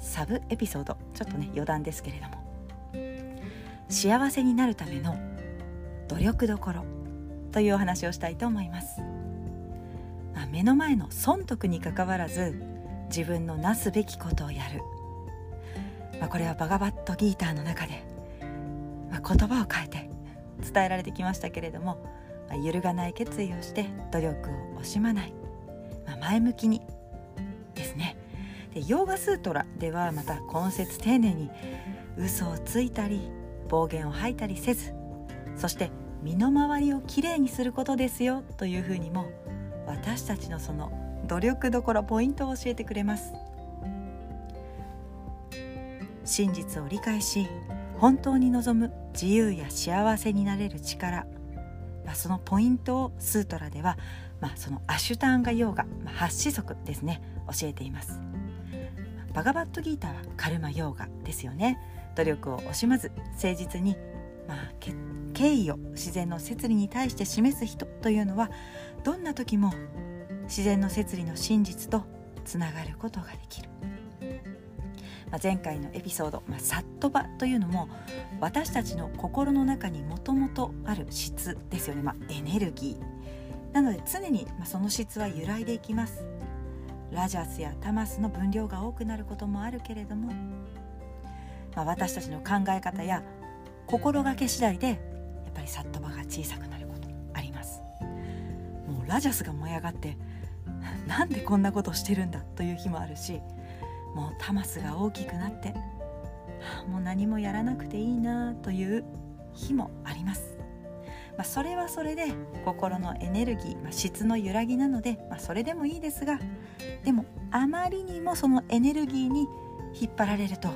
サブエピソード。ちょっとね余談ですけれども。幸せになるための努力どころ。というお話をしたいと思います、まあ、目の前の損得にかかわらず自分のなすべきことをやる、まあ、これはバガバットギーターの中で、まあ、言葉を変えて伝えられてきましたけれども、まあ、揺るがない決意をして努力を惜しまない、まあ、前向きにでヨーガスートラではまた根節丁寧に嘘をついたり暴言を吐いたりせずそして身の回りをきれいにすることですよというふうにも私たちのその努力どころポイントを教えてくれます。真実を理解し本当に望む自由や幸せになれる力、まあ、そのポイントをスートラでは、まあ、そのアシュタンガヨーガ、まあ、八子則ですね教えています。バガバットギータはカルマヨーガですよね。努力を惜しまず誠実に、まあ、敬意を自然の摂理に対して示す人というのはどんな時も自然の摂理の真実とつながることができる。まあ、前回のエピソード、まあ、サットバというのも私たちの心の中にもともとある質ですよね、まあ、エネルギー。なので常に、まあ、その質は揺らいでいきます。ラジャスやタマスの分量が多くなることもあるけれども、まあ、私たちの考え方や心がけ次第でやっぱりサットバが小さくなることありますもうラジャスが燃え上がってなんでこんなことしてるんだという日もあるしもうタマスが大きくなって、もう何もやらなくていいなという日もあります。まあ、それはそれで心のエネルギー、まあ、質の揺らぎなので、まあ、それでもいいですがでもあまりにもそのエネルギーに引っ張られると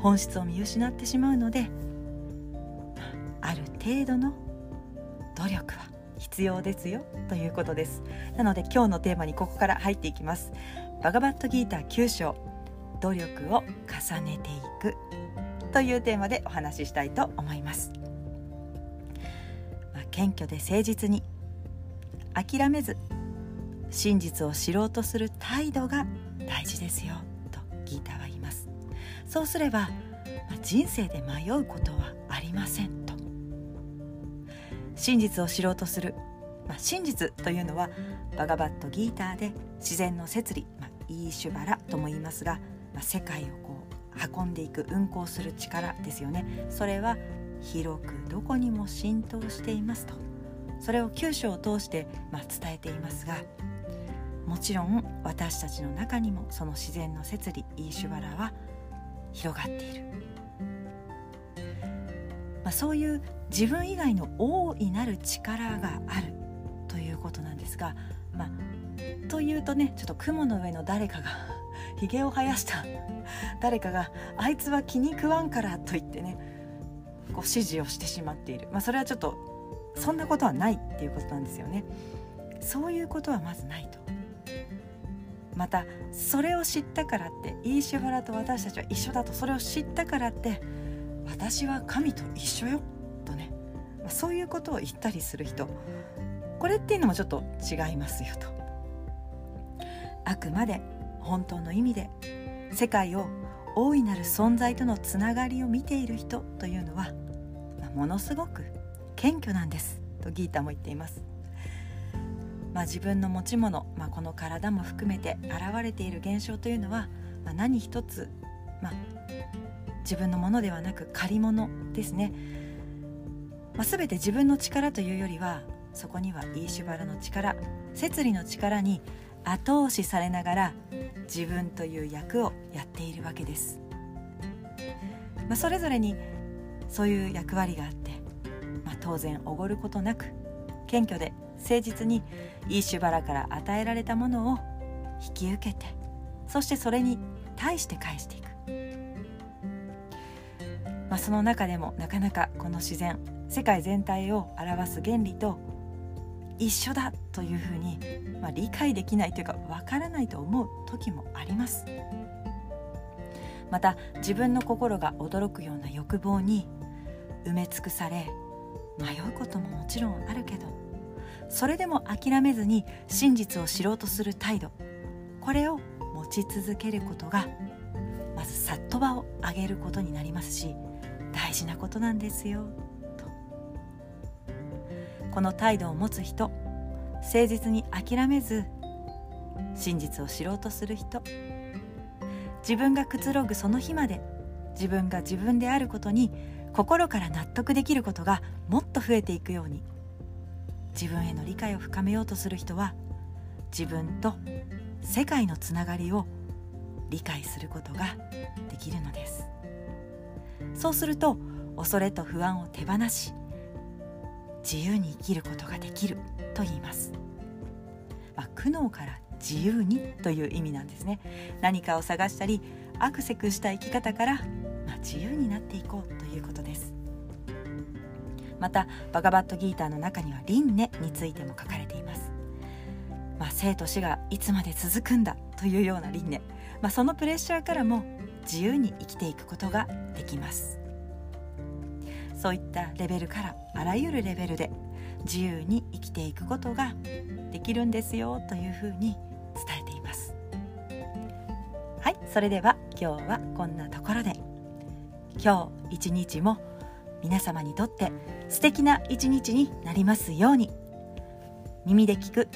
本質を見失ってしまうのである程度の努力は必要ですよということです。なので今日のテーマにここから入っていきます。バガバットギーター9章努力を重ねていくというテーマでお話ししたいと思います、謙虚で誠実に諦めず真実を知ろうとする態度が大事ですよとギーターは言います。そうすれば、ま、人生で迷うことはありませんと。真実を知ろうとする、まあ、真実というのはバガバットギーターで自然の摂理、まあ、イーシュバラとも言いますがまあ、世界をこう運んでいく運行する力ですよね。それは広くどこにも浸透していますと。それを九章を通して、まあ、伝えていますがもちろん私たちの中にもその自然の摂理イーシュバラは広がっている、まあ、そういう自分以外の大いなる力があるということなんですが、まあ、というとねちょっと雲の上の誰かが ひげを生やした誰かが「あいつは気に食わんから」と言ってねこう指示をしてしまっている、まあ、それはちょっとそんなことはないっていうことなんですよね。そういうことはまずないと。またそれを知ったからってイーシュバラと私たちは一緒だとそれを知ったからって私は神と一緒よとね、まあ、そういうことを言ったりする人これっていうのもちょっと違いますよと。あくまで本当の意味で世界を大いなる存在とのつながりを見ている人というのは、ものすごく謙虚なんですとギータも言っています。まあ、自分の持ち物、まあ、この体も含めて現れている現象というのは、まあ、何一つ、まあ、自分のものではなく借り物ですね、まあ、全て自分の力というよりはそこにはイーシュバラの力摂理の力に後押しされながら自分という役をやっているわけです、まあ、それぞれにそういう役割があって、まあ、当然おごることなく謙虚で誠実にイーシュバラから与えられたものを引き受けてそしてそれに対して返していく。まあ、その中でもなかなかこの自然世界全体を表す原理と一緒だというふうに、まあ、理解できないというかわからないと思う時もあります。また自分の心が驚くような欲望に埋め尽くされ迷うことももちろんあるけどそれでも諦めずに真実を知ろうとする態度。これを持ち続けることがまずさっと場を上げることになりますし大事なことなんですよと。この態度を持つ人誠実に諦めず真実を知ろうとする人自分がくつろぐその日まで自分が自分であることに心から納得できることがもっと増えていくように自分への理解を深めようとする人は自分と世界のつながりを理解することができるのです。そうすると恐れと不安を手放し自由に生きることができると言います、まあ、苦悩から自由にという意味なんですね。何かを探したりアクセクした生き方から、まあ、自由になっていこうということです。またバガバットギーターの中には輪廻についても書かれています、まあ、生と死がいつまで続くんだというような輪廻、まあ、そのプレッシャーからも自由に生きていくことができます。そういったレベルからあらゆるレベルで自由に生きていくことができるんですよというふうに伝えています。はいそれでは今日はこんなところで。今日一日も皆様にとって素敵な一日になりますように。耳で聞く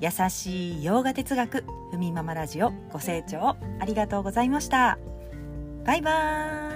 優しい洋画哲学ふみママラジオご清聴ありがとうございました。バイバーイ。